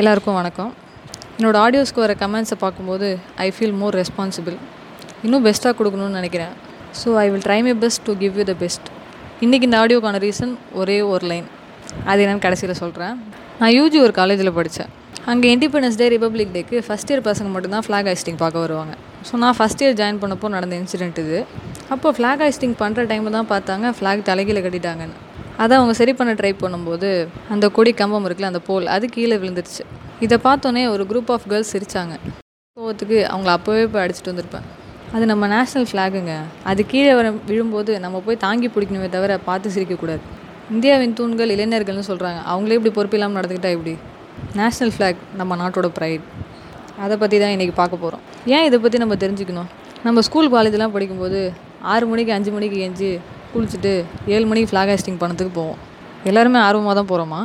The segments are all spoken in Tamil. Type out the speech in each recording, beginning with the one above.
எல்லாருக்கும் வணக்கம். என்னோடய ஆடியோஸ்க்கு வர கமெண்ட்ஸை பார்க்கும்போது ஐ ஃபீல் மோர் ரெஸ்பான்சிபிள் இன்னும் பெஸ்ட்டாக கொடுக்கணும்னு நினைக்கிறேன். So I will try my best to give you the best இன்றைக்கி இந்த ஆடியோக்கான ரீசன் ஒரே ஒரு லைன் அது என்னன்னு கடைசியில் சொல்கிறேன் நான் யூஜி ஒரு காலேஜில் படித்தேன் அங்கே இண்டிபெண்டன்ஸ் டே ரிப்பப்ளிக் டேக்கு ஃபஸ்ட் இயர் பசங்க மட்டும்தான் ஃப்ளாக் ஹைஸ்டிங் பார்க்க வருவாங்க. ஸோ நான் ஃபஸ்ட் இயர் ஜாயின் பண்ணப்போ நடந்த இன்சிடென்ட் இது. அப்போ ஃப்ளாக் ஹைஸ்டிங் பண்ணுற டைமில் தான் பார்த்தாங்க ஃப்ளாக் தலைகீழ கட்டிட்டாங்கன்னு. அதை அவங்க சரி பண்ண ட்ரை பண்ணும்போது அந்த கொடி கம்பம் இருக்குல்ல அந்த போல் அது கீழே விழுந்துருச்சு. இதை பார்த்தோன்னே ஒரு குரூப் ஆஃப் கேர்ள்ஸ் சிரித்தாங்க கோவத்துக்கு அவங்கள அப்போவே போய் அடிச்சுட்டு வந்திருப்பேன். அது நம்ம நேஷ்னல் ஃப்ளாகுங்க அது கீழே வர விழும்போது நம்ம போய் தாங்கி பிடிக்கணுமே தவிர பார்த்து சிரிக்கக்கூடாது இந்தியாவின் தூண்கள் இளைஞர்கள்னு சொல்கிறாங்க அவங்களே இப்படி பொறுப்பு இல்லாமல் நடந்துக்கிட்டா இப்படி நேஷ்னல் ஃப்ளாக் நம்ம நாட்டோட ப்ரைட் அதை பற்றி தான் இன்றைக்கி பார்க்க போகிறோம் ஏன் இதை பற்றி நம்ம தெரிஞ்சுக்கணும்? நம்ம ஸ்கூல் காலேஜெலாம் படிக்கும்போது ஆறு மணிக்கு அஞ்சு மணிக்கு எஞ்சி குளிச்சுட்டு ஏழு மணிக்கு ஃப்ளாக் ஹாஸ்டிங் பண்ணதுக்கு போவோம். எல்லாருமே ஆர்வமாக தான் போகிறோமா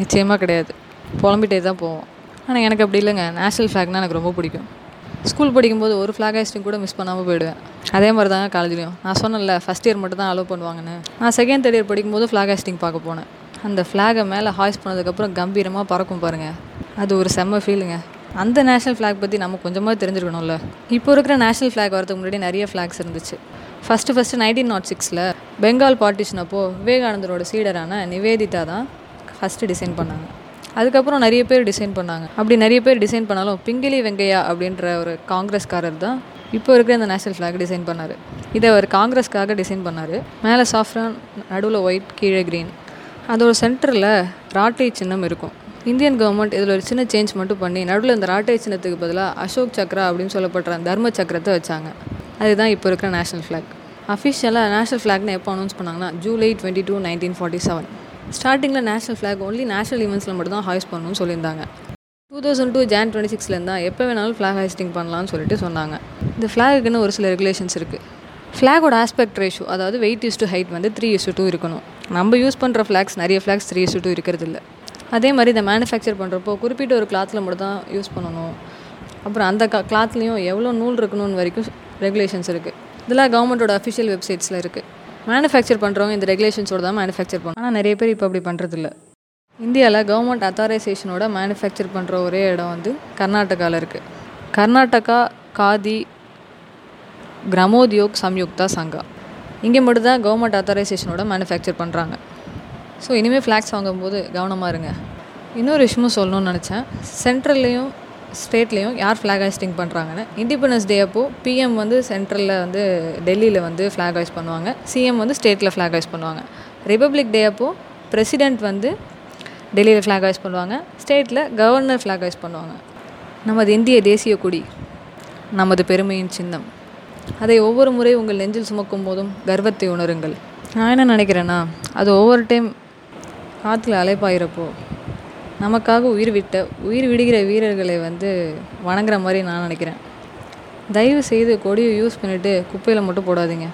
நிச்சயமாக கிடையாது. புலம்பிட்டே தான் போவோம். ஆனால் எனக்கு அப்படி இல்லைங்க. நேஷ்னல் ஃப்ளாக்னால் எனக்கு ரொம்ப பிடிக்கும். ஸ்கூல் படிக்கும்போது ஒரு ஃப்ளாக் ஹாஸ்டிங் கூட மிஸ் பண்ணாமல் போயிடுவேன். அதே மாதிரி தாங்க காலேஜ்லேயும் நான் சொன்னேன்ல ஃபஸ்ட் இயர் மட்டும் தான் அலோவ் பண்ணுவாங்கன்னு. நான் செகண்ட் தேர்ட் இயர் படிக்கும்போது ஃப்ளாக் ஹாஸ்டிங் பார்க்க போனேன். அந்த ஃப்ளாகை மேலே ஹாய்ஸ் பண்ணதுக்கப்புறம் கம்பீரமாக பறக்கும் பாருங்கள் அது ஒரு செம்ம ஃபீலுங்க அந்த நேஷ்னல் ஃப்ளாக் பற்றி நம்ம கொஞ்சமாக தெரிஞ்சிருக்கணும்ல. இப்போ இருக்கிற நேஷ்னல் ஃப்ளாக் வரதுக்கு முன்னாடி நிறைய ஃப்ளாக்ஸ் இருந்துச்சு. ஃபஸ்ட்டு ஃபஸ்ட்டு நைன்டீன் நாட் சிக்ஸில் பெங்கால் பார்ட்டிஷன் அப்போது விவேகானந்தரோட சீடரான நிவேதிதா தான் ஃபஸ்ட்டு டிசைன் பண்ணாங்க. அதுக்கப்புறம் நிறைய பேர் டிசைன் பண்ணாங்க. அப்படி நிறைய பேர் டிசைன் பண்ணாலும் பிங்கிலி வெங்கையா அப்படின்ற ஒரு காங்கிரஸ்காரர் தான் இப்போ இருக்கிற இந்த நேஷ்னல் ஃப்ளாக் டிசைன் பண்ணார். இதை அவர் காங்கிரஸ்க்காக டிசைன் பண்ணார். மேலே சாஃப்ரான் நடுவில் ஒயிட் கீழே க்ரீன் அதோட சென்டரில் ராட்டை சின்னம் இருக்கும். இந்தியன் கவர்மெண்ட் இதில் ஒரு சின்ன சேஞ்ச் மட்டும் பண்ணி நடுவில் இந்த ராட்டை சின்னத்துக்கு பதிலாக அசோக் சக்ரா அப்படின்னு சொல்லப்படுற தர்ம சக்கரத்தை வச்சாங்க. அதுதான் இப்போ இருக்கிற நேஷ்னல் ஃப்ளாக் அஃபிஷியலாக நேஷ்னல் ஃப்ளாக்னு எப்போ அனௌன்ஸ் பண்ணாங்கன்னா July twenty two nineteen forty seven ஸ்டார்டிங்கில் நேஷ்னல் ஃப்ளாக் ஒன்லி நேஷனல் ஈவெண்ட்ஸில் மட்டும் தான் ஹாய்ஸ் பண்ணணும்னு சொல்லியிருந்தாங்க. Two thousand two Jan twenty சிக்ஸ்லேருந்து தான் எப்போ வேணாலும் ஃப்ளாக் ஹாய்ஸ்டிங் பண்ணலாம்னு சொல்லிட்டு சொன்னாங்க. இந்த ஃப்ளாகுக்குன்னு ஒரு சில ரெகுலேஷன்ஸ் இருக்குது ஃப்ளாகோட ஆஸ்பெக்ட் ரேஷியோ அதாவது வெயிட் யூஸ் டு ஹைட் வந்து த்ரீ யூஸ் டூ இருக்கணும். நம்ம யூஸ் பண்ணுற ஃப்ளாக்ஸ் நிறைய ஃப்ளாக்ஸ் த்ரீ யூஸ் டூ இருக்கிறது இல்லை அதே மாதிரி இதை மேனுஃபேக்சர் பண்ணுறப்போ குறிப்பிட்ட ஒரு கிளாத்தில் மட்டும் தான் யூஸ் பண்ணணும். அப்புறம் அந்த க கிளாத்லேயும் எவ்வளோ நூல் இருக்கணும்னு வரைக்கும் ரெகுலேஷன்ஸ் இருக்குது இதெல்லாம் கவர்மெண்ட்டோட அஃபிஷியல் வெப்சைட்ஸில் இருக்குது மேனுஃபேக்சர் பண்ணுறவங்க இந்த ரெகுலேஷன்ஸோட தான் மேனுஃபேக்சர் பண்ணுவோம் ஆனால் நிறைய பேர் இப்போ அப்படி பண்ணுறதில்ல இந்தியாவில் கவர்மெண்ட் அத்தாரைசேஷனோட மேனுஃபேக்சர் பண்ணுற ஒரே இடம் வந்து கர்நாடகாவில் இருக்குது கர்நாடகா காதி கிரமோத்யோக் சம்யுக்தா சங்கா. இங்கே மட்டும் தான் கவர்மெண்ட் அத்தாரைசேஷனோட மேனுஃபேக்சர் பண்ணுறாங்க ஸோ இனிமேல் ஃப்ளாக்ஸ் வாங்கும்போது கவனமாக இருங்க. இன்னொரு விஷயமும் சொல்லணும்னு நினச்சேன். சென்ட்ரல்லையும் ஸ்டேட்லேயும் யார் ஃப்ளாக் ஹாய்ஸ்டிங் பண்ணுறாங்கன்னு இண்டிபெண்டன்ஸ் டே அப்போது பிஎம் வந்து சென்ட்ரலில் வந்து டெல்லியில் வந்து ஃப்ளாக் ஹாய்ஸ் பண்ணுவாங்க. சிஎம் வந்து ஸ்டேட்டில் ஃப்ளாக் ஹாய்ஸ் பண்ணுவாங்க. ரிப்பப்ளிக் டே அப்போது பிரசிடெண்ட் வந்து டெல்லியில் ஃப்ளாக் ஹாய்ஸ் பண்ணுவாங்க. ஸ்டேட்டில் கவர்னர் ஃப்ளாக் ஹாய்ஸ் பண்ணுவாங்க. நமது இந்திய தேசிய கொடி நமது பெருமையின் சின்னம். அதை ஒவ்வொரு முறை உங்கள் நெஞ்சில் சுமக்கும் போதும் கர்வத்தை உணருங்கள். நான் என்ன நினைக்கிறேன்னா அது ஒவ்வொரு டைம் காற்றுல அலைப்பாயிரப்போ நமக்காக உயிர் விட்ட உயிர் விடுகிற வீரர்களை வந்து வணங்குற மாதிரி நான் நினைக்கிறேன். தயவு செய்து கொடியை யூஸ் பண்ணிவிட்டு குப்பையில் மட்டும் போடாதீங்க.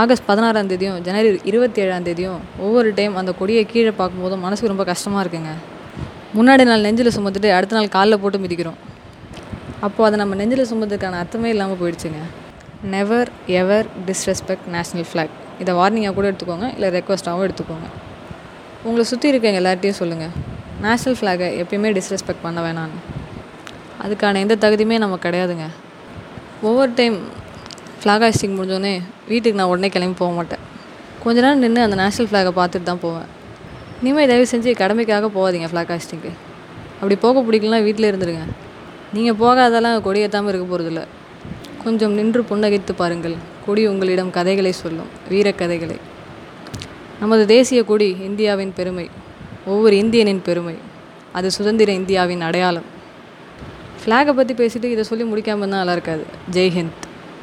ஆகஸ்ட் பதினாறாம் தேதியும் ஜனவரி இருபத்தி ஏழாம் தேதியும் ஒவ்வொரு டைம் அந்த கொடியை கீழே பார்க்கும்போதும் மனசுக்கு ரொம்ப கஷ்டமாக இருக்குங்க. முன்னாடி நாள் நெஞ்சில் சுமந்துட்டு அடுத்த நாள் காலில் போட்டு மிதிக்கிறோம். அப்போது அதை நம்ம நெஞ்சில் சுமந்ததுக்கான அர்த்தமே இல்லாமல் போயிடுச்சுங்க. Never ever disrespect national flag இதை வார்னிங்காக கூட எடுத்துக்கோங்க இல்லை ரெக்வஸ்ட்டாகவும் எடுத்துக்கோங்க. உங்களை சுற்றி இருக்கவங்க எல்லார்ட்டையும் சொல்லுங்கள் நேஷ்னல் ஃப்ளாகை எப்பயுமே டிஸ்ரெஸ்பெக்ட் பண்ண வேணான்னு அதுக்கான எந்த தகுதியுமே நமக்கு கிடையாதுங்க. ஒவ்வொரு டைம் ஃப்ளாக் ஹாஸ்டிங் முடிஞ்சோடனே வீட்டுக்கு நான் உடனே கிளம்பி போக மாட்டேன். கொஞ்ச நேரம் நின்று அந்த நேஷ்னல் ஃப்ளாகை பார்த்துட்டு தான் போவேன். இனிமேல் தயவு செஞ்சு கடமைக்காக போகாதீங்க ஃப்ளாக் ஹாஸ்டிங்க்கு அப்படி போக பிடிக்கலனா வீட்டில் இருந்துருங்க. நீங்கள் போகாதெல்லாம் கொடி ஏற்றாமல் இருக்க போகிறதில்ல கொஞ்சம் நின்று புன்னகைத்து பாருங்கள். கொடி உங்களிடம் கதைகளை சொல்லும். வீரக்கதைகளை. நமது தேசிய கொடி இந்தியாவின் பெருமை. ஒவ்வொரு இந்தியனின் பெருமை. அது சுதந்திர இந்தியாவின் அடையாளம். ஃப்ளாகை பற்றி பேசிட்டு இதை சொல்லி முடிக்காமல் தான் நல்லா இருக்காது. ஜெய்ஹிந்த்